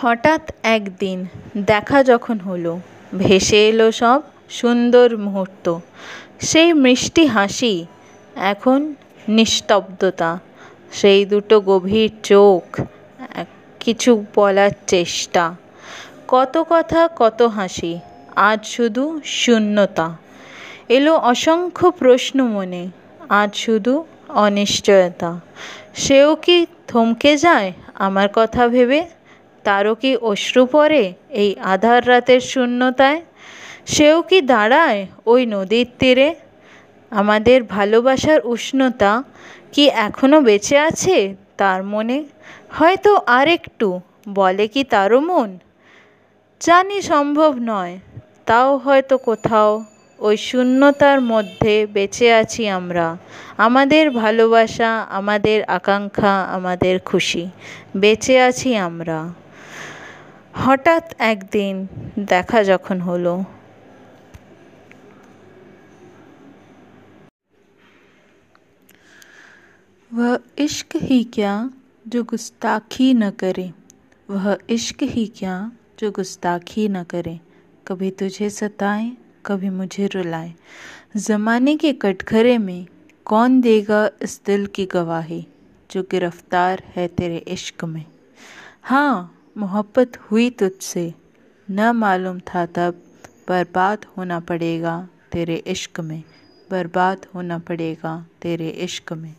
হঠাৎ একদিন দেখা যখন হলো, ভেসে এলো সব সুন্দর মুহূর্ত। সেই মিষ্টি হাসি, এখন নিস্তব্ধতা। সেই দুটো গভীর চোখ কিছু বলার চেষ্টা। কত কথা, কত হাসি, আজ শুধু শূন্যতা। এলো অসংখ্য প্রশ্ন মনে, আজ শুধু অনিশ্চয়তা। সেও কি থমকে যায় আমার কথা ভেবে? তারও কি অশ্রু পড়ে এই আধার রাতের শূন্যতায়? সেও কি দাঁড়ায় ওই নদীর তীরে? আমাদের ভালোবাসার উষ্ণতা কি এখনও বেঁচে আছে তার মনে? হয়তো আর একটু বলে কি তারও মন? জানি সম্ভব নয়, তাও হয়তো কোথাও ওই শূন্যতার মধ্যে বেঁচে আছি আমরা। আমাদের ভালোবাসা, আমাদের আকাঙ্ক্ষা, আমাদের খুশি, বেঁচে আছি আমরা। হঠাৎ একদিন দেখা যখন হলো वह इश्क ही क्या जो गुस्ताखी न करे वह इश्क ही क्या जो गुस्ताखी न करे कभी तुझे सताए कभी मुझे रुलाए ज़माने के कटघरे में कौन देगा इस दिल की गवाही जो गिरफ्तार है तेरे इश्क में हाँ मोहब्बत हुई तुझसे। न मालूम था तब बर्बाद होना पड़ेगा तेरे इश्क में। बर्बाद होना पड़ेगा तेरे इश्क में।